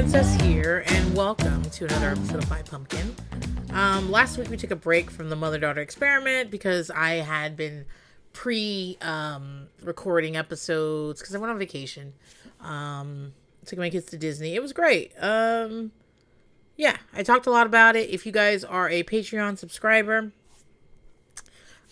Princess here, and welcome to another episode of My Pumpkin. Um, last week we took a break from the mother daughter experiment because I had been pre um, recording episodes because I went on vacation. Um, took my kids to Disney. It was great. Um, yeah, I talked a lot about it. If you guys are a Patreon subscriber,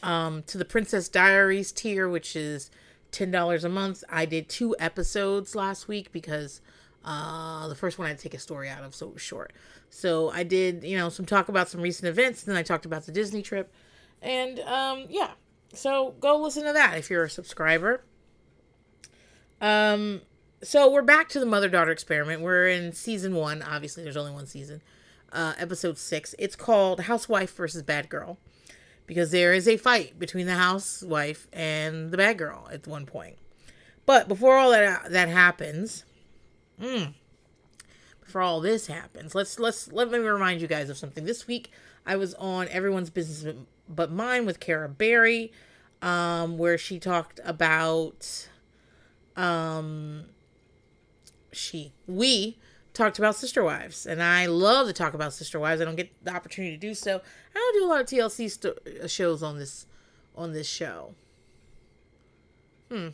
um, to the Princess Diaries tier, which is ten dollars a month, I did two episodes last week because uh, the first one I take a story out of, so it was short. So I did, you know, some talk about some recent events, and then I talked about the Disney trip, and um, yeah. So go listen to that if you're a subscriber. Um, so we're back to the mother daughter experiment. We're in season one. Obviously, there's only one season. Uh, episode six. It's called Housewife versus Bad Girl because there is a fight between the housewife and the bad girl at one point. But before all that that happens, mm, before all this happens, let's let's let me remind you guys of something. This week I was on Everyone's Business But Mine with Kara Berry, um, where she talked about um she we talked about sister wives and i love to talk about sister wives. I don't get the opportunity to do so. I don't do a lot of tlc st- shows on this on this show. Hmm.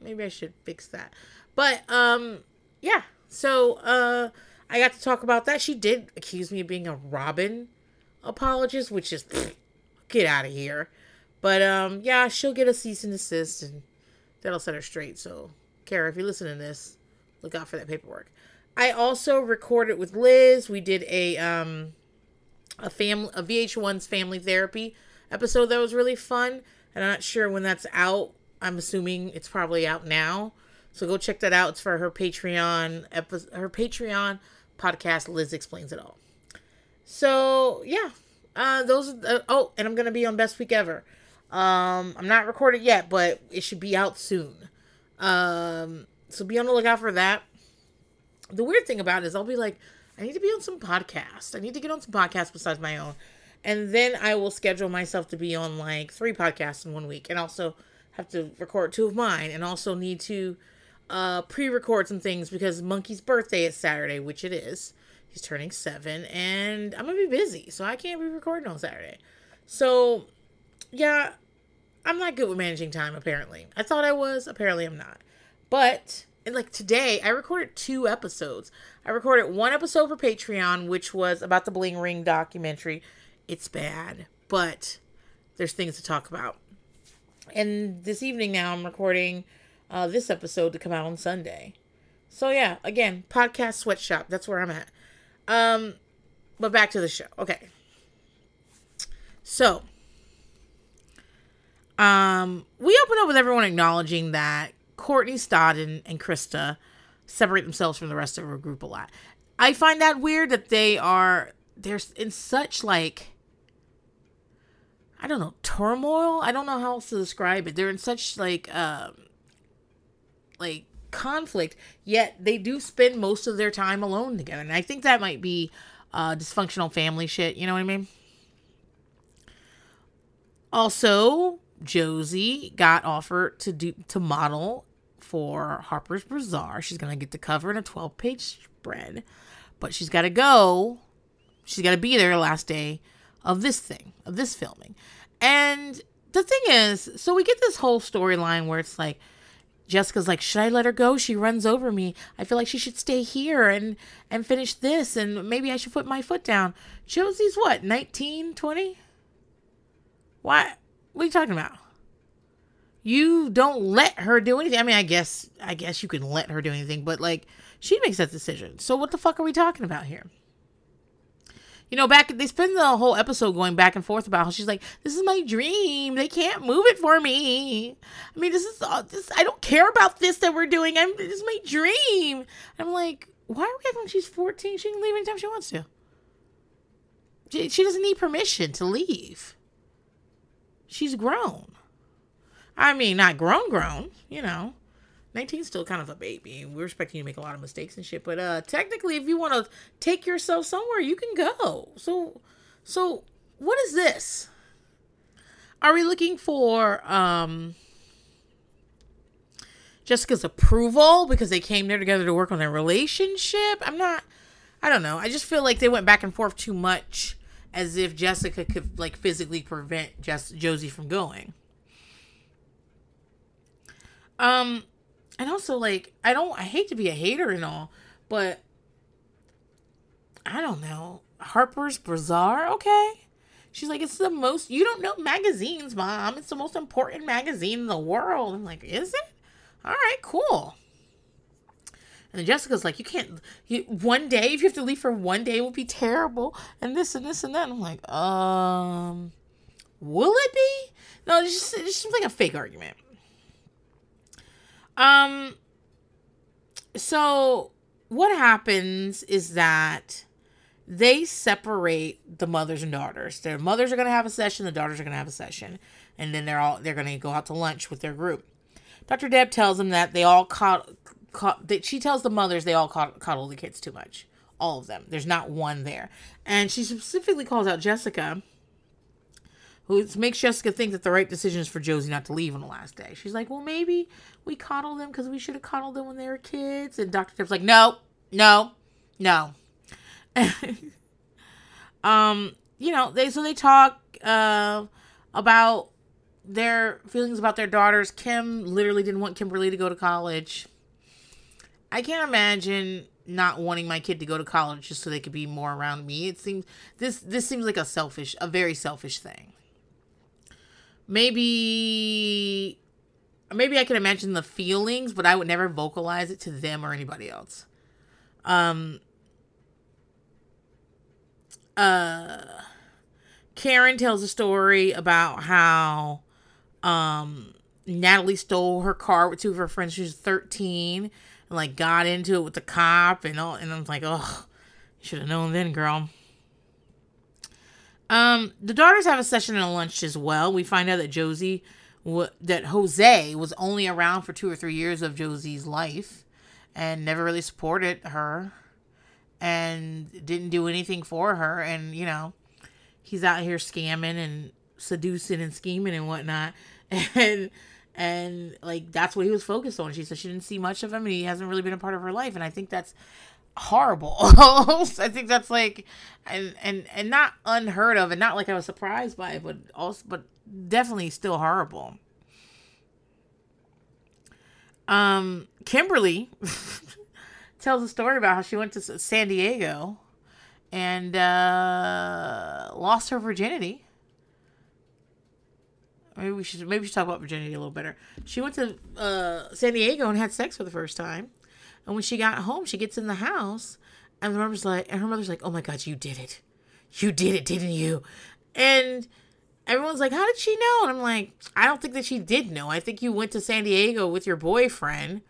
Maybe i should fix that. But um yeah so uh i got to talk about that she did accuse me of being a Robyn apologist which is pfft, get out of here but um yeah she'll get a cease and desist and that'll set her straight so kara if you're listening to this look out for that paperwork. I also recorded with Liz. We did a um a family a VH1's family therapy episode that was really fun. And I'm not sure when that's out. I'm assuming it's probably out now. So go check that out. It's for her Patreon episode, her Patreon podcast. Liz explains it all. So yeah, uh, those. Uh, oh, and I'm gonna be on Best Week Ever. Um, I'm not recorded yet, but it should be out soon. Um, so be on the lookout for that. The weird thing about it is I'll be like, I need to be on some podcast. I need to get on some podcasts besides my own. And then I will schedule myself to be on like three podcasts in one week and also have to record two of mine and also need to uh, pre-record some things because Monkey's birthday is Saturday, which it is. He's turning seven and I'm gonna be busy, so I can't be recording on Saturday. So yeah, I'm not good with managing time apparently. I thought I was, apparently I'm not. But like today, I recorded two episodes. I recorded one episode for Patreon, which was about the Bling Ring documentary. It's bad, but there's things to talk about. And this evening now, I'm recording uh, this episode to come out on Sunday. So yeah, again, podcast sweatshop. That's where I'm at. Um, but back to the show. Okay. So, um, we open up with everyone acknowledging that Courtney Stodden and Krista separate themselves from the rest of her group a lot. I find that weird that they are they're in such like I don't know turmoil. I don't know how else to describe it. They're in such like um like conflict, yet they do spend most of their time alone together. And I think that might be uh dysfunctional family shit, you know what I mean? Also, Josie got offered to do to model for Harper's Bazaar. She's gonna get the cover in a 12 page spread, but she's got to go. She's got to be there last day of this thing of this filming. And the thing is, so we get this whole storyline where it's like Jessica's like, should I let her go? She runs over me. I feel like she should stay here and and finish this, and maybe I should put my foot down. Josie's what, 19, 20? What? What are you talking about? You don't let her do anything. I mean, I guess I guess you can let her do anything, but like she makes that decision. So what the fuck are we talking about here? You know, back they spend the whole episode going back and forth about how she's like, "This is my dream. They can't move it for me. I mean, this is all this. I don't care about this that we're doing. I'm this is my dream." I'm like, why are we acting she's 14? She can leave anytime she wants to. She, she doesn't need permission to leave. She's grown. I mean, not grown, grown, you know. 19's still kind of a baby. We're expecting you to make a lot of mistakes and shit. But uh technically if you want to take yourself somewhere, you can go. So so what is this? Are we looking for um Jessica's approval because they came there together to work on their relationship. I'm not I don't know. I just feel like they went back and forth too much as if Jessica could like physically prevent just Josie from going. Um and also like I don't I hate to be a hater and all, but I don't know. Harper's Bazaar, okay. She's like, it's the most you don't know magazines, mom. It's the most important magazine in the world. I'm like, is it? All right, cool. And then Jessica's like, you can't. You, one day, if you have to leave for one day, will be terrible. And this and this and that. And I'm like, um, will it be? No, it's just it's just like a fake argument. Um. So what happens is that they separate the mothers and daughters. Their mothers are going to have a session, the daughters are going to have a session, and then they're all they're going to go out to lunch with their group. Dr. Deb tells them that they all caught, that she tells the mothers they all coddle the kids too much. All of them. There's not one there. And she specifically calls out Jessica, who makes Jessica think that the right decision is for Josie not to leave on the last day. She's like, well, maybe we coddle them because we should have coddled them when they were kids. And Dr. Deb's like, no, no, no. um, you know, they so they talk uh about their feelings about their daughters. Kim literally didn't want Kimberly to go to college. I can't imagine not wanting my kid to go to college just so they could be more around me. It seems this this seems like a selfish, a very selfish thing. Maybe maybe I can imagine the feelings, but I would never vocalize it to them or anybody else. Um uh Karen tells a story about how um Natalie stole her car with two of her friends. She was 13 and like got into it with the cop and all and I was like, oh, you should have known then, girl. Um, the daughters have a session and a lunch as well. We find out that Josie, that Jose was only around for two or three years of Josie's life, and never really supported her and didn't do anything for her. And, you know, he's out here scamming and seducing and scheming and whatnot. And, and like, that's what he was focused on. She said she didn't see much of him and he hasn't really been a part of her life. And I think that's horrible. I think that's like, and, and, and not unheard of and not like I was surprised by it, but also, but definitely still horrible. Um, Kimberly tells a story about how she went to San Diego and uh, lost her virginity. Maybe we should maybe we should talk about virginity a little better. She went to uh, San Diego and had sex for the first time, and when she got home, she gets in the house, and the mother's like, and her mother's like, "Oh my God, you did it, you did it, didn't you?" And everyone's like, "How did she know?" And I'm like, "I don't think that she did know. I think you went to San Diego with your boyfriend."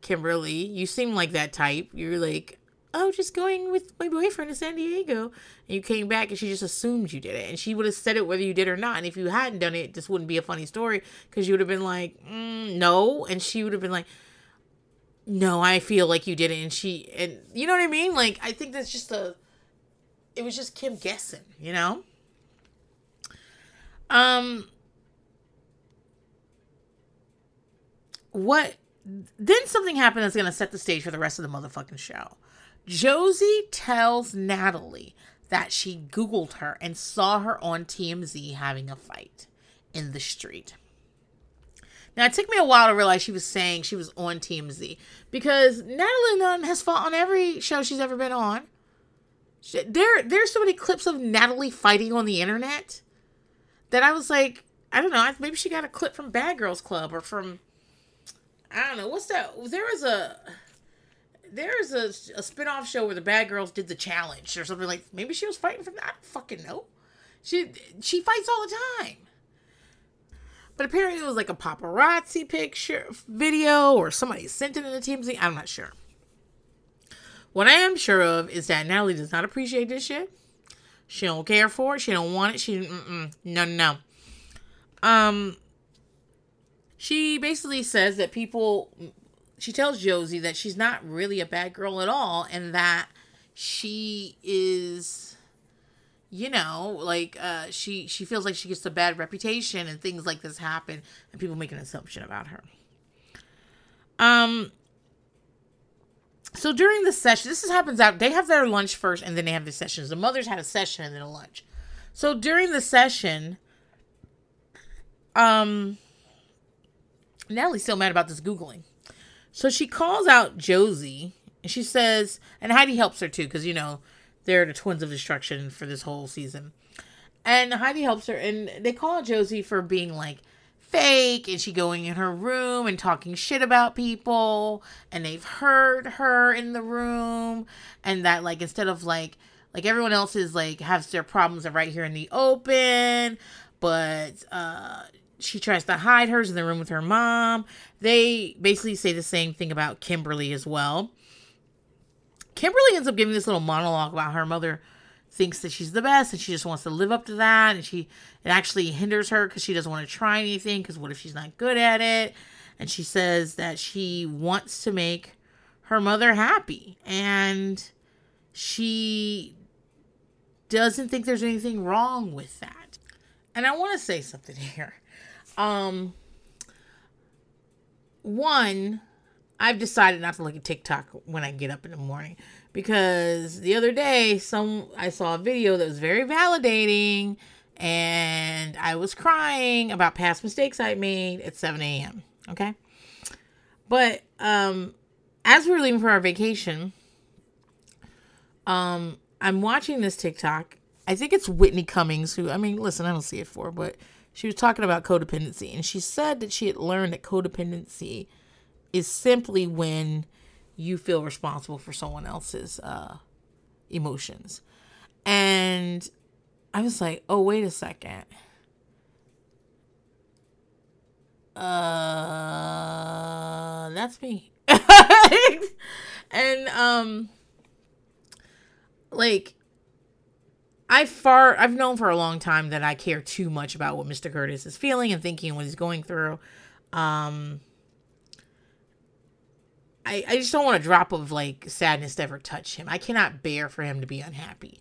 Kimberly, you seem like that type. You're like, oh, just going with my boyfriend to San Diego. And you came back and she just assumed you did it. And she would have said it whether you did or not. And if you hadn't done it, this wouldn't be a funny story because you would have been like, mm, no. And she would have been like, no, I feel like you did it. And she, and you know what I mean? Like, I think that's just a, it was just Kim guessing, you know? Um, what then something happened that's going to set the stage for the rest of the motherfucking show. Josie tells Natalie that she Googled her and saw her on TMZ having a fight in the street. Now, it took me a while to realize she was saying she was on TMZ because Natalie Nunn has fought on every show she's ever been on. There, there's so many clips of Natalie fighting on the internet that I was like, I don't know, maybe she got a clip from Bad Girls Club or from I don't know what's that. There was a there is a, a spin-off show where the bad girls did the challenge or something like maybe she was fighting from that. I don't fucking know. She she fights all the time. But apparently it was like a paparazzi picture video or somebody sent it in the TMZ. I'm not sure. What I am sure of is that Natalie does not appreciate this shit. She don't care for it. She don't want it. She mm-mm, no no. Um, she basically says that people she tells Josie that she's not really a bad girl at all and that she is you know like uh she she feels like she gets a bad reputation and things like this happen and people make an assumption about her Um, so during the session, this is, happens out. They have their lunch first, and then they have the sessions. The mothers had a session and then a lunch. So during the session, um, Natalie's still mad about this googling. So she calls out Josie, and she says, and Heidi helps her too, because you know they're the twins of destruction for this whole season. And Heidi helps her, and they call Josie for being like fake and she going in her room and talking shit about people and they've heard her in the room and that like instead of like like everyone else is like has their problems are right here in the open but uh she tries to hide hers in the room with her mom they basically say the same thing about kimberly as well kimberly ends up giving this little monologue about her mother thinks that she's the best and she just wants to live up to that and she it actually hinders her because she doesn't want to try anything because what if she's not good at it? And she says that she wants to make her mother happy and she doesn't think there's anything wrong with that. And i want to say something here. Um one i've decided not to look at tiktok when i get up in the morning because the other day some I saw a video that was very validating and I was crying about past mistakes I made at 7 a.m. Okay. But um as we were leaving for our vacation, um, I'm watching this TikTok. I think it's Whitney Cummings, who I mean, listen, I don't see it for, but she was talking about codependency, and she said that she had learned that codependency is simply when you feel responsible for someone else's uh, emotions. And I was like, oh, wait a second. Uh, that's me. and, um, like, I far I've known for a long time that I care too much about what Mr. Curtis is feeling and thinking and what he's going through. Um, I, I just don't want a drop of like sadness to ever touch him. I cannot bear for him to be unhappy.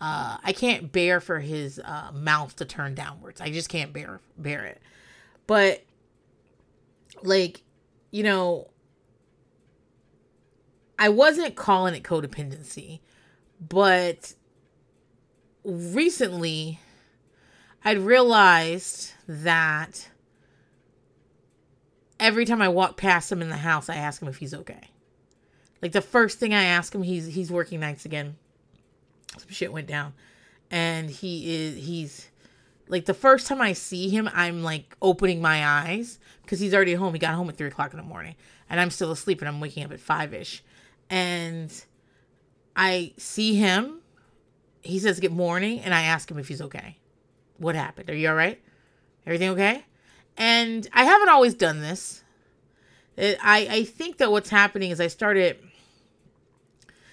Uh, I can't bear for his uh, mouth to turn downwards. I just can't bear bear it. But like, you know, I wasn't calling it codependency, but recently I'd realized that every time I walk past him in the house, I ask him if he's okay. Like the first thing I ask him, he's he's working nights again. Some shit went down, and he is he's like the first time I see him, I'm like opening my eyes because he's already home. He got home at three o'clock in the morning, and I'm still asleep, and I'm waking up at five ish, and I see him. He says good morning, and I ask him if he's okay. What happened? Are you all right? Everything okay? And I haven't always done this. I, I think that what's happening is I started.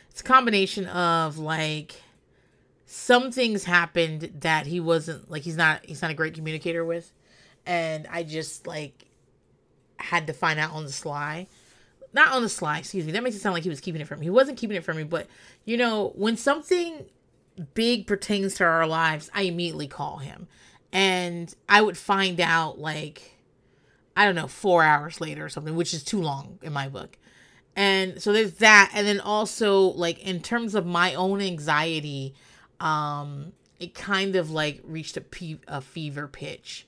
It's a combination of like some things happened that he wasn't like he's not he's not a great communicator with, and I just like had to find out on the sly. Not on the sly, excuse me. That makes it sound like he was keeping it from me. He wasn't keeping it from me, but you know, when something big pertains to our lives, I immediately call him and I would find out like I don't know, 4 hours later or something, which is too long in my book. And so there's that and then also like in terms of my own anxiety um it kind of like reached a, pe- a fever pitch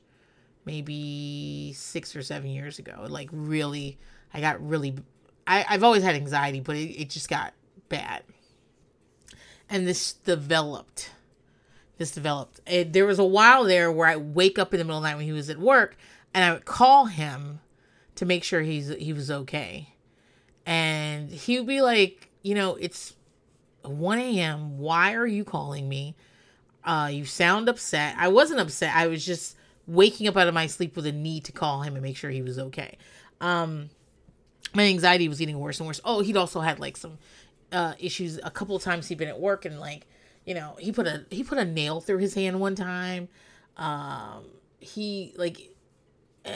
maybe 6 or 7 years ago. Like really I got really I I've always had anxiety, but it, it just got bad. And this developed this developed. It, there was a while there where I wake up in the middle of the night when he was at work and I would call him to make sure he's he was okay. And he would be like, you know, it's 1 a.m. Why are you calling me? Uh, you sound upset. I wasn't upset. I was just waking up out of my sleep with a need to call him and make sure he was okay. Um, my anxiety was getting worse and worse. Oh, he'd also had like some uh, issues. A couple of times he'd been at work and like you know he put a he put a nail through his hand one time um he like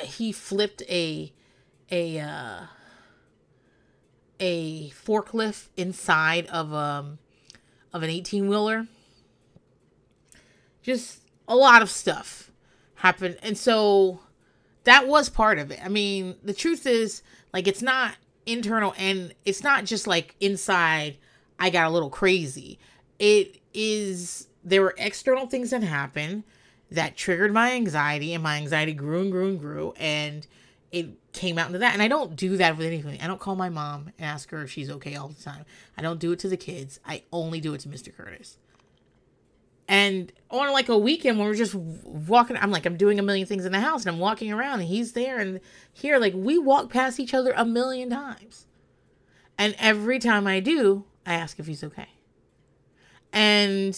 he flipped a a uh a forklift inside of um of an 18 wheeler just a lot of stuff happened and so that was part of it. I mean, the truth is, like, it's not internal and it's not just like inside, I got a little crazy. It is, there were external things that happened that triggered my anxiety, and my anxiety grew and grew and grew. And it came out into that. And I don't do that with anything. I don't call my mom and ask her if she's okay all the time. I don't do it to the kids. I only do it to Mr. Curtis. And on like a weekend when we're just walking, I'm like, I'm doing a million things in the house and I'm walking around and he's there and here, like we walk past each other a million times. And every time I do, I ask if he's okay. And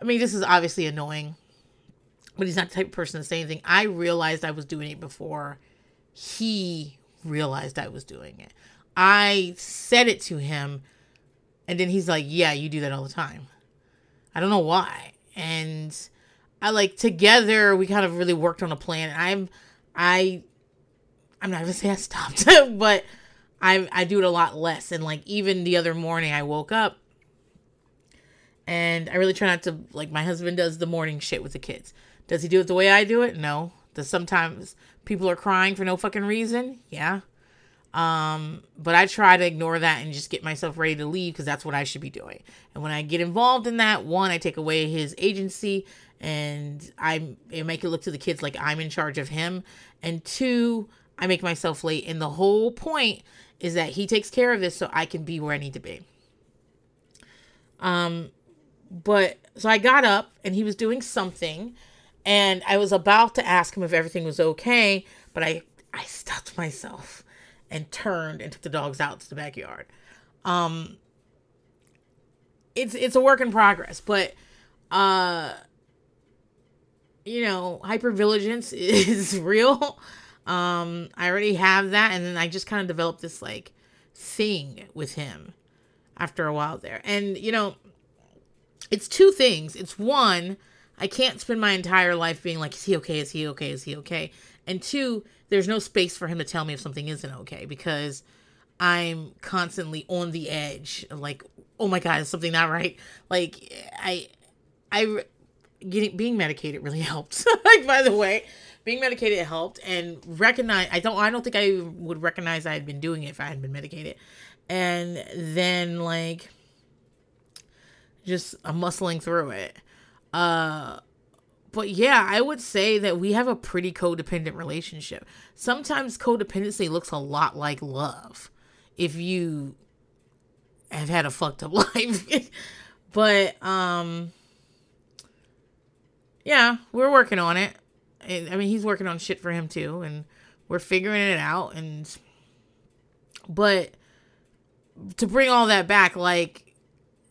I mean, this is obviously annoying, but he's not the type of person to say anything. I realized I was doing it before he realized I was doing it. I said it to him, and then he's like, Yeah, you do that all the time. I don't know why. And I like together we kind of really worked on a plan. I'm I I'm not gonna say I stopped, but I I do it a lot less. And like even the other morning I woke up and I really try not to like my husband does the morning shit with the kids. Does he do it the way I do it? No. Does sometimes people are crying for no fucking reason? Yeah. Um, but I try to ignore that and just get myself ready to leave because that's what I should be doing. And when I get involved in that, one, I take away his agency and I, make it look to the kids like I'm in charge of him. And two, I make myself late. And the whole point is that he takes care of this so I can be where I need to be. Um, but so I got up and he was doing something and I was about to ask him if everything was okay, but I I stopped myself and turned and took the dogs out to the backyard. Um, it's it's a work in progress, but uh, you know, hypervigilance is real. Um, I already have that, and then I just kind of developed this like thing with him after a while there, and you know, it's two things. It's one, I can't spend my entire life being like, is he okay? Is he okay? Is he okay? And two, there's no space for him to tell me if something isn't okay because I'm constantly on the edge like, oh my god, is something not right? Like I, I getting being medicated really helped. like by the way, being medicated helped and recognize. I don't. I don't think I would recognize I had been doing it if I hadn't been medicated. And then like, just I'm muscling through it. Uh, but yeah, I would say that we have a pretty codependent relationship. Sometimes codependency looks a lot like love if you have had a fucked up life. but um yeah, we're working on it. I mean, he's working on shit for him too and we're figuring it out and but to bring all that back like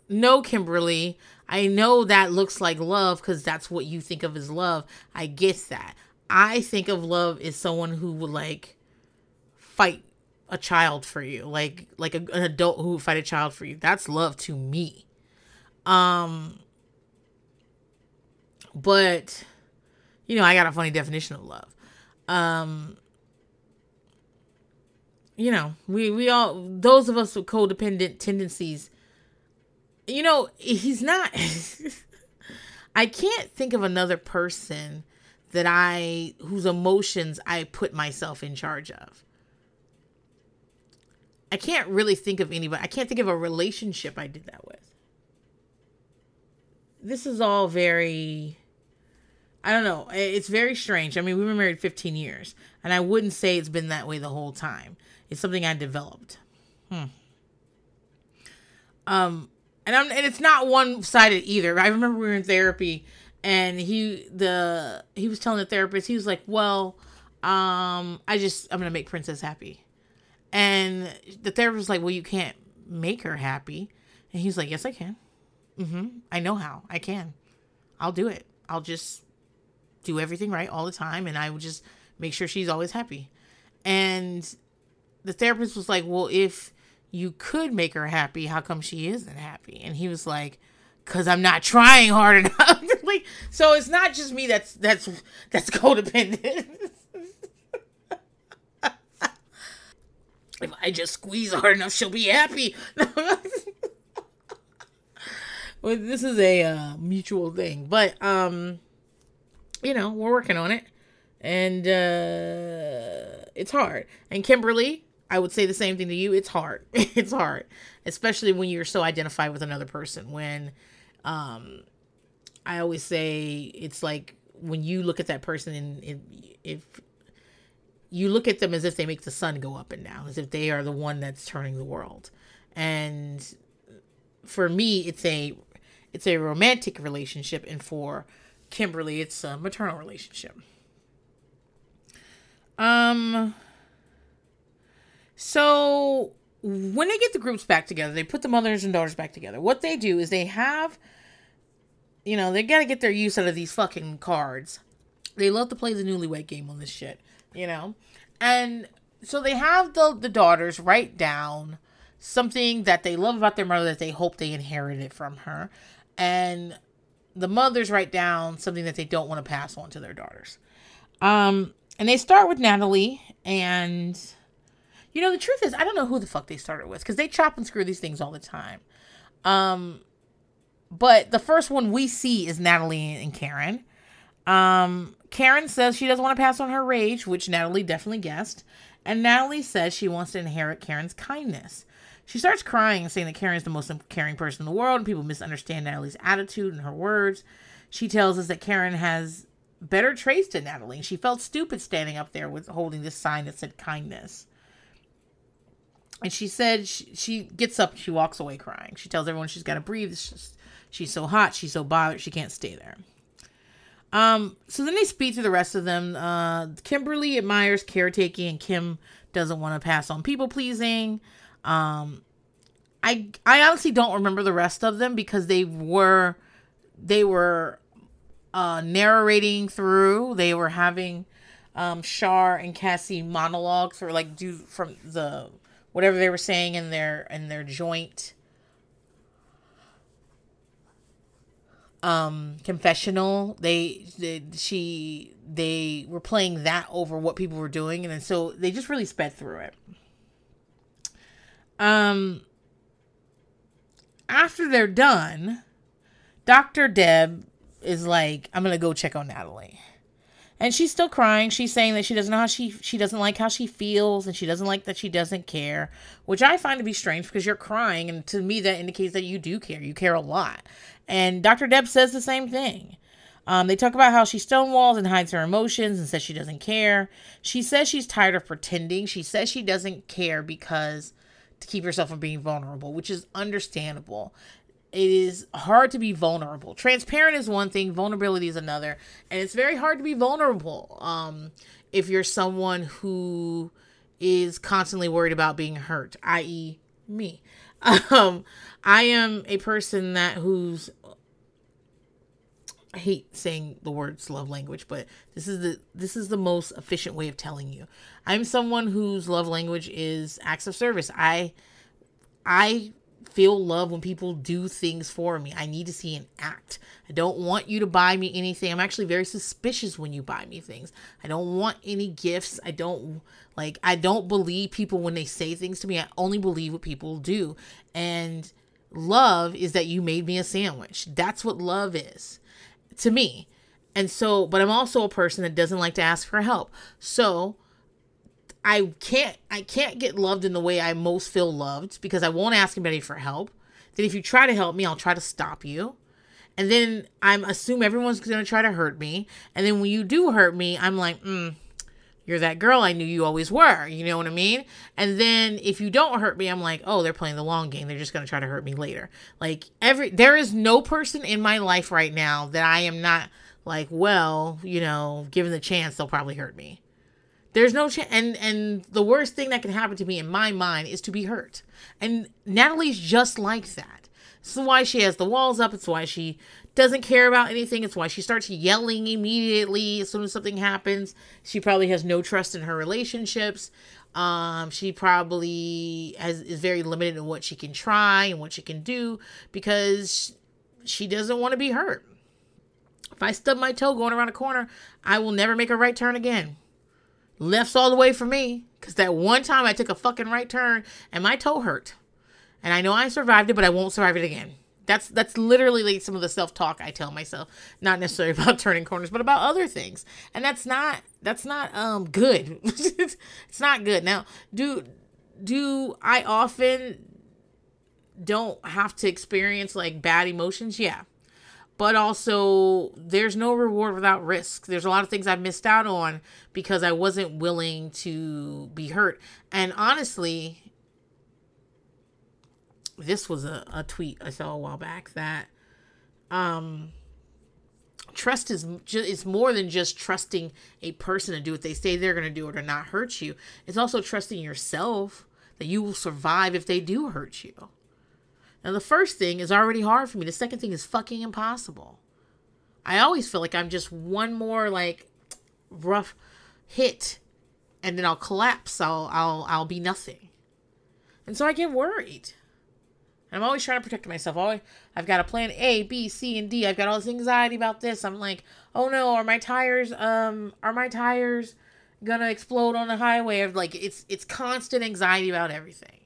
no Kimberly I know that looks like love because that's what you think of as love. I get that. I think of love as someone who would like fight a child for you, like like a, an adult who would fight a child for you. That's love to me. Um, but you know, I got a funny definition of love. Um, you know, we we all those of us with codependent tendencies you know, he's not. I can't think of another person that I whose emotions I put myself in charge of. I can't really think of anybody. I can't think of a relationship I did that with. This is all very I don't know. It's very strange. I mean, we were married 15 years, and I wouldn't say it's been that way the whole time. It's something I developed. Hmm. Um and I'm and it's not one sided either. I remember we were in therapy and he the he was telling the therapist he was like, "Well, um, I just I'm gonna make Princess happy," and the therapist was like, "Well, you can't make her happy," and he's like, "Yes, I can. Mm-hmm. I know how. I can. I'll do it. I'll just do everything right all the time, and I will just make sure she's always happy." And the therapist was like, "Well, if." You could make her happy. How come she isn't happy? And he was like, "Cause I'm not trying hard enough." like, so it's not just me that's that's that's codependent. if I just squeeze hard enough, she'll be happy. well, this is a uh, mutual thing, but um, you know, we're working on it, And uh, it's hard. And Kimberly, I would say the same thing to you. It's hard. it's hard, especially when you're so identified with another person. When um, I always say it's like when you look at that person and if you look at them as if they make the sun go up and down, as if they are the one that's turning the world. And for me, it's a it's a romantic relationship, and for Kimberly, it's a maternal relationship. Um. So when they get the groups back together, they put the mothers and daughters back together. What they do is they have, you know, they got to get their use out of these fucking cards. They love to play the newlywed game on this shit, you know, and so they have the the daughters write down something that they love about their mother that they hope they inherited from her, and the mothers write down something that they don't want to pass on to their daughters. Um, and they start with Natalie, and you know the truth is I don't know who the fuck they started with because they chop and screw these things all the time. Um, but the first one we see is Natalie and Karen. Um, Karen says she doesn't want to pass on her rage, which Natalie definitely guessed. And Natalie says she wants to inherit Karen's kindness. She starts crying, saying that Karen is the most caring person in the world, and people misunderstand Natalie's attitude and her words. She tells us that Karen has better traits than Natalie. She felt stupid standing up there with holding this sign that said kindness. And she said she, she gets up, she walks away crying. She tells everyone she's got to breathe. Just, she's so hot, she's so bothered, she can't stay there. Um, so then they speak to the rest of them. Uh, Kimberly admires caretaking, and Kim doesn't want to pass on people pleasing. Um, I I honestly don't remember the rest of them because they were they were uh, narrating through. They were having um, Char and Cassie monologues or like do from the whatever they were saying in their in their joint um confessional they, they she they were playing that over what people were doing and so they just really sped through it um, after they're done, Dr. Deb is like, I'm gonna go check on Natalie. And she's still crying. She's saying that she doesn't know how she she doesn't like how she feels and she doesn't like that she doesn't care, which I find to be strange because you're crying and to me that indicates that you do care. You care a lot. And Dr. Deb says the same thing. Um, they talk about how she stonewalls and hides her emotions and says she doesn't care. She says she's tired of pretending. She says she doesn't care because to keep yourself from being vulnerable, which is understandable. It is hard to be vulnerable. Transparent is one thing, vulnerability is another, and it's very hard to be vulnerable um, if you're someone who is constantly worried about being hurt, i.e., me. Um, I am a person that who's I hate saying the words love language, but this is the this is the most efficient way of telling you. I'm someone whose love language is acts of service. I I feel love when people do things for me. I need to see an act. I don't want you to buy me anything. I'm actually very suspicious when you buy me things. I don't want any gifts. I don't like I don't believe people when they say things to me. I only believe what people do. And love is that you made me a sandwich. That's what love is to me. And so, but I'm also a person that doesn't like to ask for help. So, I can't I can't get loved in the way I most feel loved because I won't ask anybody for help. Then if you try to help me, I'll try to stop you. And then I'm assume everyone's gonna try to hurt me. And then when you do hurt me, I'm like, mm, you're that girl I knew you always were. You know what I mean? And then if you don't hurt me, I'm like, oh, they're playing the long game. They're just to try to hurt me later. Like every there is no person in my life right now that I am not like, well, you know, given the chance, they'll probably hurt me. There's no chance, and and the worst thing that can happen to me in my mind is to be hurt. And Natalie's just like that. This is why she has the walls up. It's why she doesn't care about anything. It's why she starts yelling immediately as soon as something happens. She probably has no trust in her relationships. Um, she probably has is very limited in what she can try and what she can do because she doesn't want to be hurt. If I stub my toe going around a corner, I will never make a right turn again. Left's all the way for me because that one time I took a fucking right turn and my toe hurt. And I know I survived it, but I won't survive it again That's that's literally like some of the self talk I tell myself, not necessarily about turning corners, but about other things. And that's not that's not um good. it's not good. Now, do do I often don't have to experience like bad emotions? Yeah. But also there's no reward without risk. There's a lot of things I missed out on because I wasn't willing to be hurt. And honestly, this was a, a tweet I saw a while back that um trust is is more than just trusting a person to do what they say they're going to do or to not hurt you. It's also trusting yourself that you will survive if they do hurt you. Now the first thing is already hard for me. The second thing is fucking impossible. I always feel like I'm just one more like rough hit and then I'll collapse. I'll I'll I'll be nothing. And so I get worried. And I'm always trying to protect myself. Always, I've got a plan A, B, C, and D. I've got all this anxiety about this. I'm like, oh no, are my tires um are my tires gonna explode on the highway? Like it's it's constant anxiety about everything.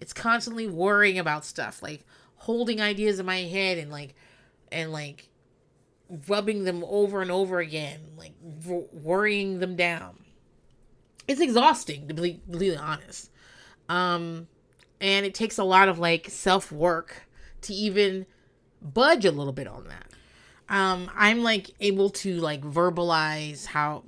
It's constantly worrying about stuff, like holding ideas in my head and like and like rubbing them over and over again, like worrying them down. It's exhausting to be completely honest. Um and it takes a lot of like self work to even budge a little bit on that um i'm like able to like verbalize how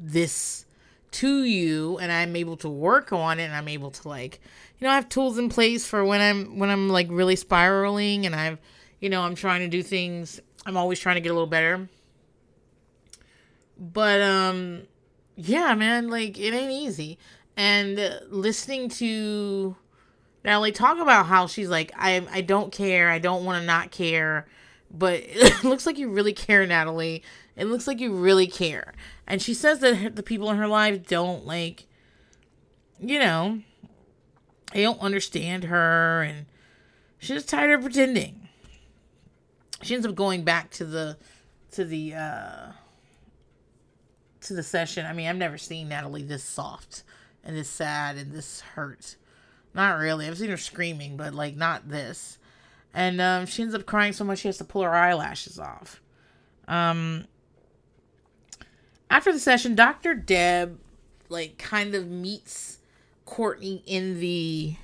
this to you and i'm able to work on it and i'm able to like you know i have tools in place for when i'm when i'm like really spiraling and i've you know i'm trying to do things i'm always trying to get a little better. But um yeah man like it ain't easy. And listening to Natalie, talk about how she's like, I I don't care, I don't want to not care, but it looks like you really care, Natalie. It looks like you really care, and she says that the people in her life don't like, you know, they don't understand her, and she's just tired of pretending. She ends up going back to the to the uh to the session. I mean, I've never seen Natalie this soft and this sad and this hurt not really. I've seen her screaming, but like not this. And um, she ends up crying so much she has to pull her eyelashes off. Um, after the session, Dr. Deb like kind of meets Courtney in the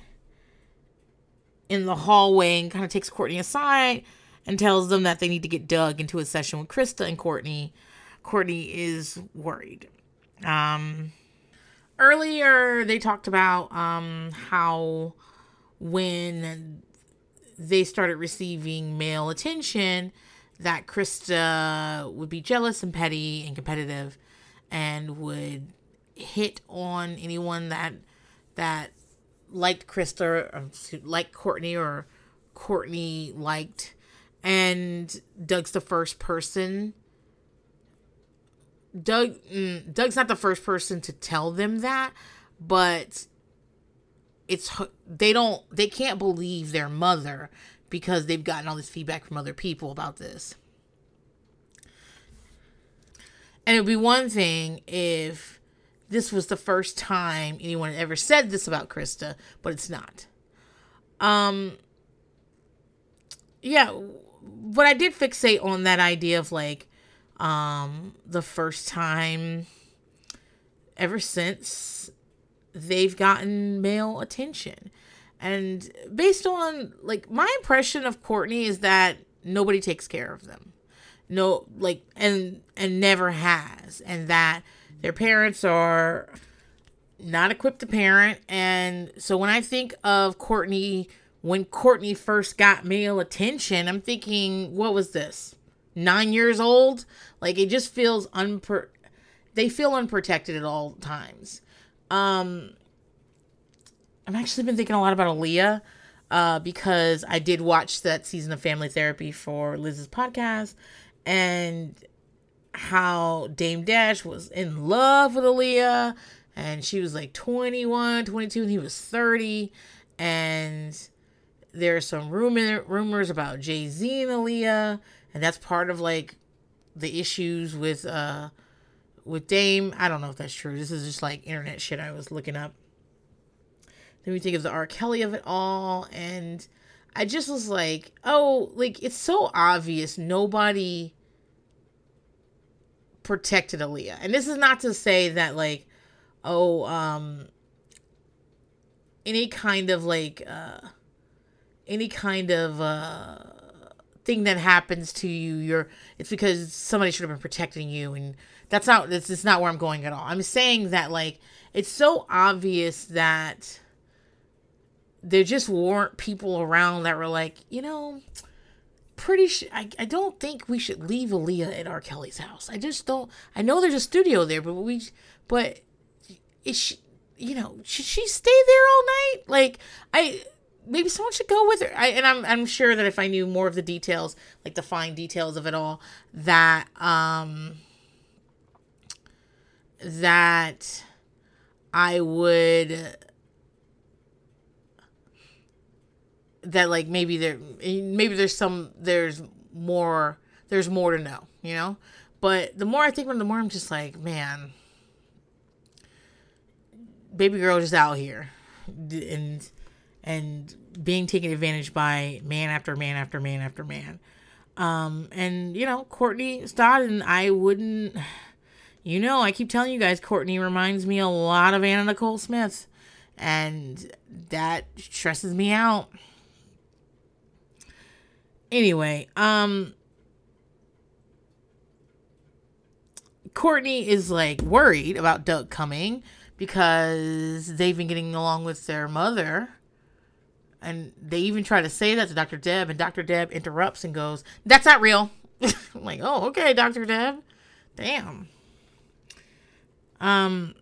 in the hallway and kind of takes Courtney aside and tells them that they need to get Doug into a session with Krista and Courtney. Courtney is worried. Um, earlier they talked about um how when they started receiving male attention that Krista would be jealous and petty and competitive and would hit on anyone that that liked Krista or liked Courtney or Courtney liked and Doug's the first person Doug mm, Doug's not the first person to tell them that, but it's they don't they can't believe their mother because they've gotten all this feedback from other people about this. And it would be one thing if this was the first time anyone ever said this about Krista, but it's not. Um yeah, but I did fixate on that idea of like um, the first time ever since they've gotten male attention. And based on like my impression of Courtney is that nobody takes care of them. No like and and never has and that their parents are not equipped to parent and so when I think of Courtney when Courtney first got male attention, I'm thinking what was this? nine years old. Like it just feels unper. They feel unprotected at all times. Um, I've actually been thinking a lot about Aaliyah, uh, because I did watch that season of Family Therapy for Liz's podcast, and how Dame Dash was in love with Aaliyah, and she was like 21, 22, and he was 30, and there's some rumor rumors about Jay Z and Aaliyah, and that's part of like the issues with uh with Dame. I don't know if that's true. This is just like internet shit I was looking up. Then we think of the R. Kelly of it all, and I just was like, oh, like it's so obvious nobody protected Aaliyah. And this is not to say that like, oh, um any kind of like uh any kind of uh thing that happens to you, you're it's because somebody should have been protecting you and that's not this is not where I'm going at all. I'm saying that like it's so obvious that there just weren't people around that were like, you know, pretty sure I, I don't think we should leave Aaliyah at R. Kelly's house. I just don't I know there's a studio there, but we but is she you know, should she stay there all night? Like I maybe someone should go with her. I and I'm I'm sure that if I knew more of the details, like the fine details of it all, that um that I would that like maybe there maybe there's some there's more there's more to know, you know? But the more I think about it, the more I'm just like, man, baby girl just out here and and being taken advantage by man after man after man after man. Um, and you know, Courtney Stodden, I wouldn't you know, I keep telling you guys, Courtney reminds me a lot of Anna Nicole Smith. And that stresses me out. Anyway, um, Courtney is like worried about Doug coming because they've been getting along with their mother. And they even try to say that to Dr. Deb, and Dr. Deb interrupts and goes, That's not real. I'm like, Oh, okay, Dr. Deb. Damn um,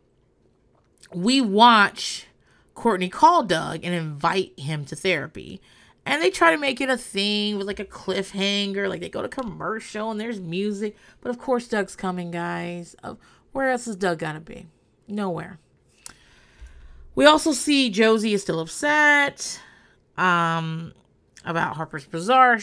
we watch Courtney call Doug and invite him to therapy. And they try to make it a thing with like a cliffhanger, like they go to commercial and there's music. But of course, Doug's coming, guys. Where else is Doug gonna be? Nowhere. We also see Josie is still upset um, about Harper's Bazaar.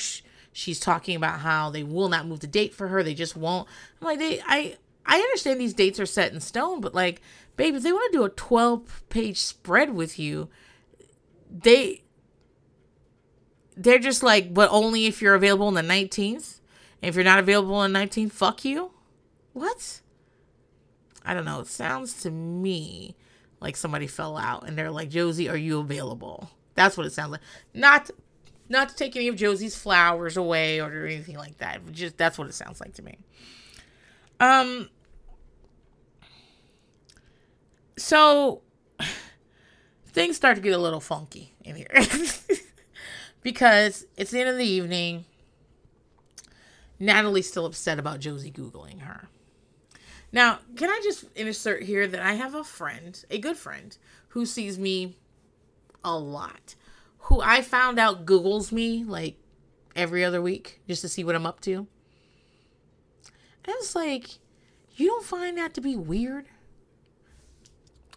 She's talking about how they will not move the date for her. They just won't. I'm like, they, I, I understand these dates are set in stone, but like, babe, if they want to do a 12 page spread with you, they they're just like, but only if you're available on the 19th. And if you're not available on the 19th, fuck you. What? I don't know. It sounds to me like somebody fell out and they're like, Josie, are you available? That's what it sounds like. Not not to take any of Josie's flowers away or anything like that. Just that's what it sounds like to me. Um. So things start to get a little funky in here because it's the end of the evening. Natalie's still upset about Josie Googling her. Now, can I just insert here that I have a friend, a good friend, who sees me a lot, who I found out Googles me like every other week just to see what I'm up to. And it's like, you don't find that to be weird?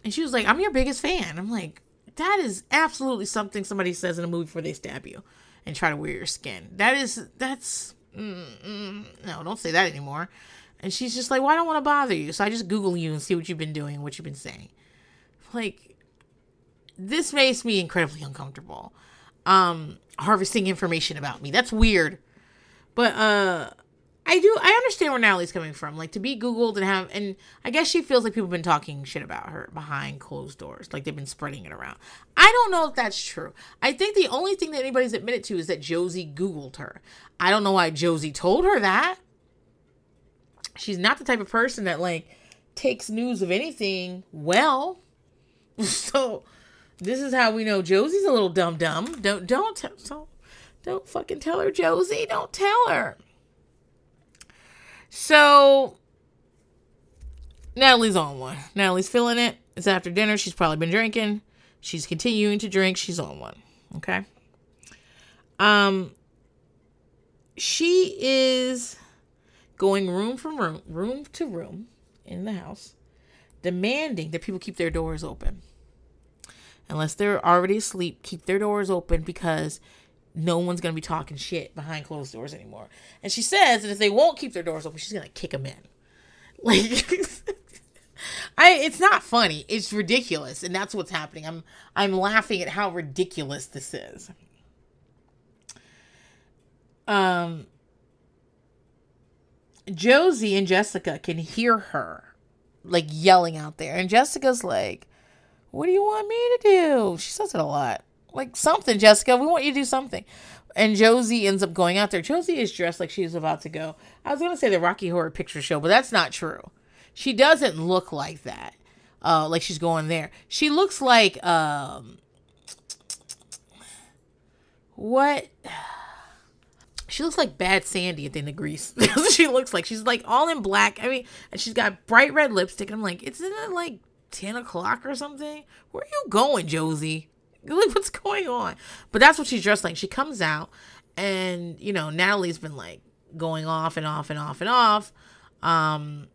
And she was like, I'm your biggest fan. I'm like, that is absolutely something somebody says in a movie before they stab you and try to wear your skin. That is, that's, mm, mm, no, don't say that anymore. And she's just like, well, I don't want to bother you. So I just Google you and see what you've been doing, what you've been saying. Like, this makes me incredibly uncomfortable. Um, harvesting information about me. That's weird. But, uh, I do I understand where Natalie's coming from. Like to be Googled and have and I guess she feels like people have been talking shit about her behind closed doors. Like they've been spreading it around. I don't know if that's true. I think the only thing that anybody's admitted to is that Josie Googled her. I don't know why Josie told her that. She's not the type of person that like takes news of anything well. So this is how we know Josie's a little dumb dumb. Don't don't tell so don't fucking tell her Josie. Don't tell her. So Natalie's on one. Natalie's feeling it. It's after dinner. She's probably been drinking. She's continuing to drink. She's on one. Okay. Um she is going room from room, room to room in the house, demanding that people keep their doors open. Unless they're already asleep, keep their doors open because no one's gonna be talking shit behind closed doors anymore. And she says that if they won't keep their doors open, she's gonna kick them in. Like, I it's not funny. It's ridiculous, and that's what's happening. I'm I'm laughing at how ridiculous this is. um Josie and Jessica can hear her like yelling out there. And Jessica's like, What do you want me to do? She says it a lot. Like something, Jessica. We want you to do something. And Josie ends up going out there. Josie is dressed like she's about to go. I was gonna say the Rocky Horror Picture Show, but that's not true. She doesn't look like that. Uh, like she's going there. She looks like um, what? She looks like Bad Sandy at the end of Grease. she looks like she's like all in black. I mean, and she's got bright red lipstick. I'm like, isn't it like ten o'clock or something? Where are you going, Josie? Like, what's going on? But that's what she's dressed like. She comes out, and you know, Natalie's been like going off and off and off and off. Um,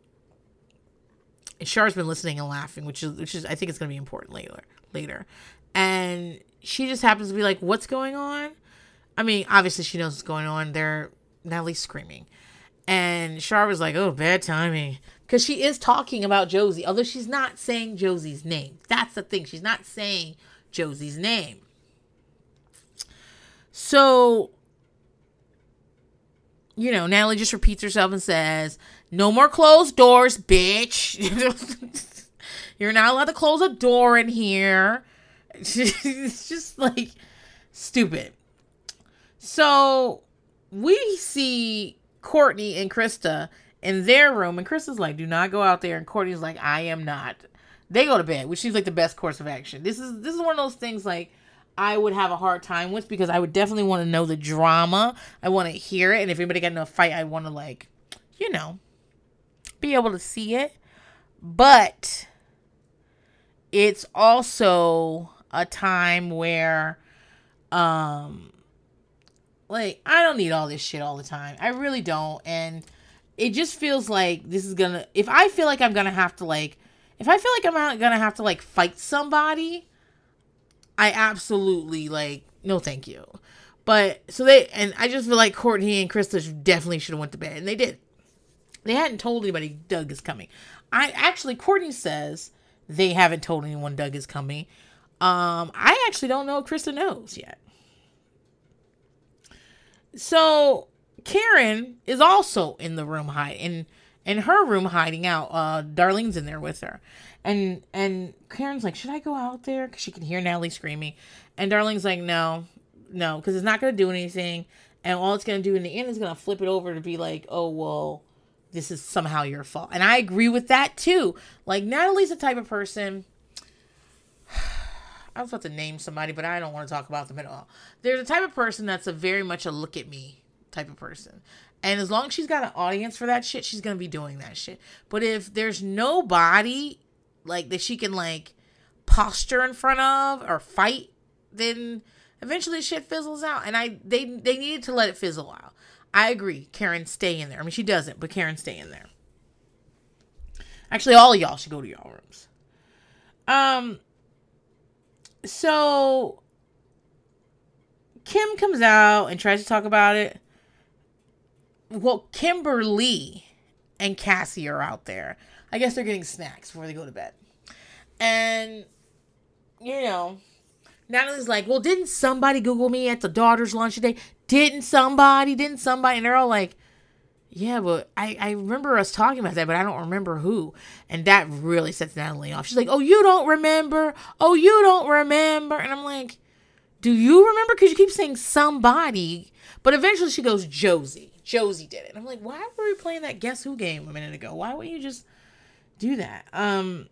and Shar's been listening and laughing, which is which is I think it's gonna be important later. Later, and she just happens to be like, "What's going on?" I mean, obviously she knows what's going on. They're Natalie's screaming. And Char was like, oh, bad timing. Because she is talking about Josie, although she's not saying Josie's name. That's the thing. She's not saying Josie's name. So, you know, Natalie just repeats herself and says, no more closed doors, bitch. You're not allowed to close a door in here. it's just like stupid. So we see Courtney and Krista in their room, and Krista's like, "Do not go out there," and Courtney's like, "I am not." They go to bed, which seems like the best course of action. This is this is one of those things like I would have a hard time with because I would definitely want to know the drama. I want to hear it, and if anybody got in a fight, I want to like, you know, be able to see it. But it's also a time where um like, I don't need all this shit all the time. I really don't. And it just feels like this is gonna, if I feel like I'm gonna have to, like, if I feel like I'm not gonna have to, like, fight somebody, I absolutely, like, no thank you. But, so they, and I just feel like Courtney and Krista definitely should have went to bed. And they did. They hadn't told anybody Doug is coming. I actually, Courtney says they haven't told anyone Doug is coming. Um, I actually don't know if Krista knows yet. So Karen is also in the room hiding in her room hiding out. Uh, Darlene's in there with her, and and Karen's like, should I go out there? Because she can hear Natalie screaming, and Darlene's like, no, no, because it's not gonna do anything, and all it's gonna do in the end is gonna flip it over to be like, oh well, this is somehow your fault, and I agree with that too. Like Natalie's the type of person I was about to name somebody, but I don't want to talk about them at all. They're the type of person that's a very much a look at me type of person. And as long as she's got an audience for that shit, she's gonna be doing that shit. But if there's nobody like that she can like posture in front of or fight, then eventually shit fizzles out. And I they they needed to let it fizzle out. I agree. Karen, stay in there. I mean she doesn't, but Karen stay in there. Actually, all of y'all should go to y'all rooms. Um so Kim comes out and tries to talk about it. Well, Kimberly and Cassie are out there. I guess they're getting snacks before they go to bed. And, you know, Natalie's like, well, didn't somebody Google me at the daughter's lunch today? Didn't somebody? Didn't somebody? And they're all like, yeah, but I, I remember us talking about that, but I don't remember who. And that really sets Natalie off. She's like, oh, you don't remember? Oh, you don't remember? And I'm like, do you remember? Because you keep saying somebody. But eventually she goes, Josie. Josie did it. And I'm like, why were we playing that Guess Who game a minute ago? Why wouldn't you just do that? Um,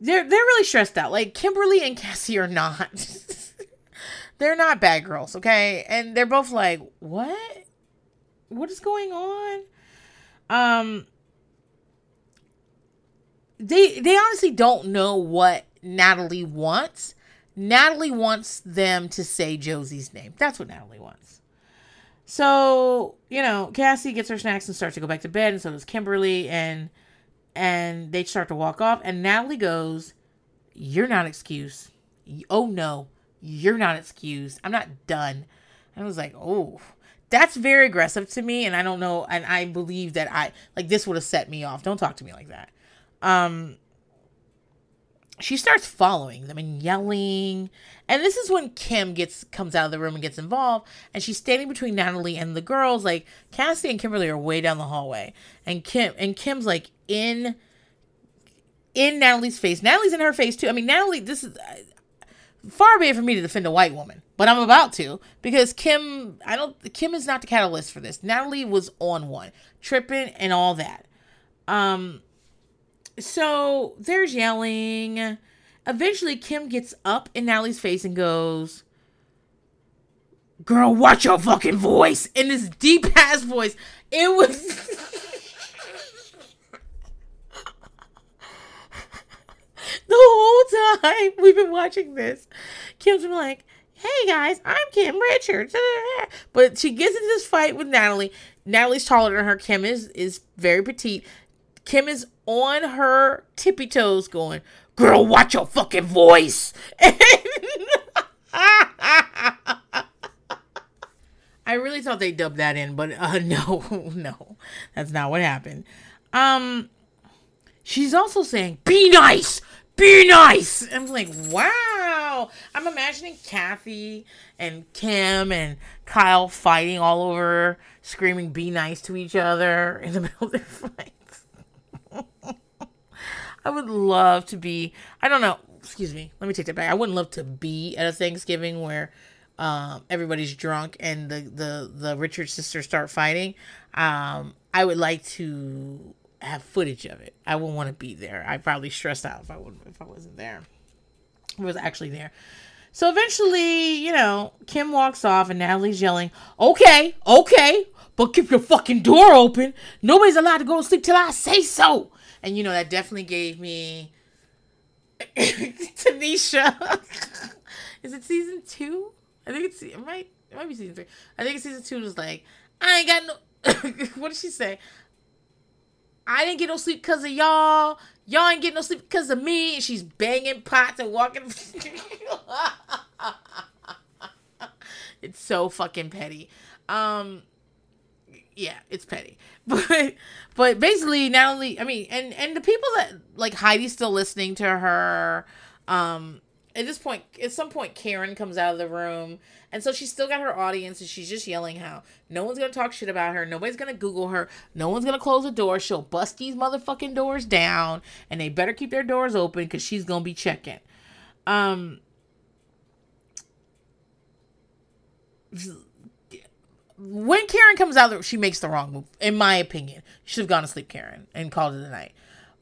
they're they're really stressed out. Like Kimberly and Cassie are not. they're not bad girls, okay? And they're both like, what? what is going on? Um they they honestly don't know what Natalie wants. Natalie wants them to say Josie's name. That's what Natalie wants. So, you know, Cassie gets her snacks and starts to go back to bed, and so does Kimberly, and and they start to walk off, and Natalie goes, You're not excused. Oh no, you're not excused. I'm not done. And I was like, oh, that's very aggressive to me and i don't know and i believe that i like this would have set me off don't talk to me like that um she starts following them and yelling. And this is when Kim gets comes out of the room and gets involved. And she's standing between Natalie and the girls. Like Cassie and Kimberly are way down the hallway. And Kim and Kim's like in in Natalie's face. Natalie's in her face too. I mean, Natalie, this is uh, far be it for me to defend a white woman, but I'm about to because Kim, I don't, Kim is not the catalyst for this. Natalie was on one, tripping and all that. Um, so there's yelling. Eventually, Kim gets up in Natalie's face and goes, Girl, watch your fucking voice. In this deep ass voice. It was. the whole time we've been watching this, Kim's been like, Hey guys, I'm Kim Richards. But she gets into this fight with Natalie. Natalie's taller than her. Kim is is very petite. Kim is on her tippy toes going, Girl, watch your fucking voice. I really thought they dubbed that in, but uh, no, no, that's not what happened. Um, she's also saying, "Be nice, be nice." I'm like, wow. I'm imagining Kathy and Kim and Kyle fighting all over, screaming, "Be nice" to each other in the middle of their fight. I would love to be. I don't know. Excuse me. Let me take that back. I wouldn't love to be at a Thanksgiving where um, everybody's drunk and the the the Richard sisters start fighting. Um, I would like to have footage of it. I wouldn't want to be there. I'd probably stress out if I would if I wasn't there. I was actually there. So eventually, you know, Kim walks off and Natalie's yelling, "Okay, okay, but keep your fucking door open. Nobody's allowed to go to sleep till I say so." And you know that definitely gave me Tanisha. Is it season two? I think it's it might it might be season three. I think season two was like I ain't got no. what did she say? I didn't get no sleep because of y'all. Y'all ain't getting no sleep because of me. And she's banging pots and walking. it's so fucking petty. Um, yeah, it's petty. But but basically not only I mean and and the people that like Heidi's still listening to her um at this point at some point Karen comes out of the room and so she's still got her audience and she's just yelling how no one's gonna talk shit about her, nobody's gonna Google her, no one's gonna close the door, she'll bust these motherfucking doors down and they better keep their doors open because she's gonna be checking. Um when Karen comes out, she makes the wrong move, in my opinion. She should have gone to sleep, Karen, and called it a night.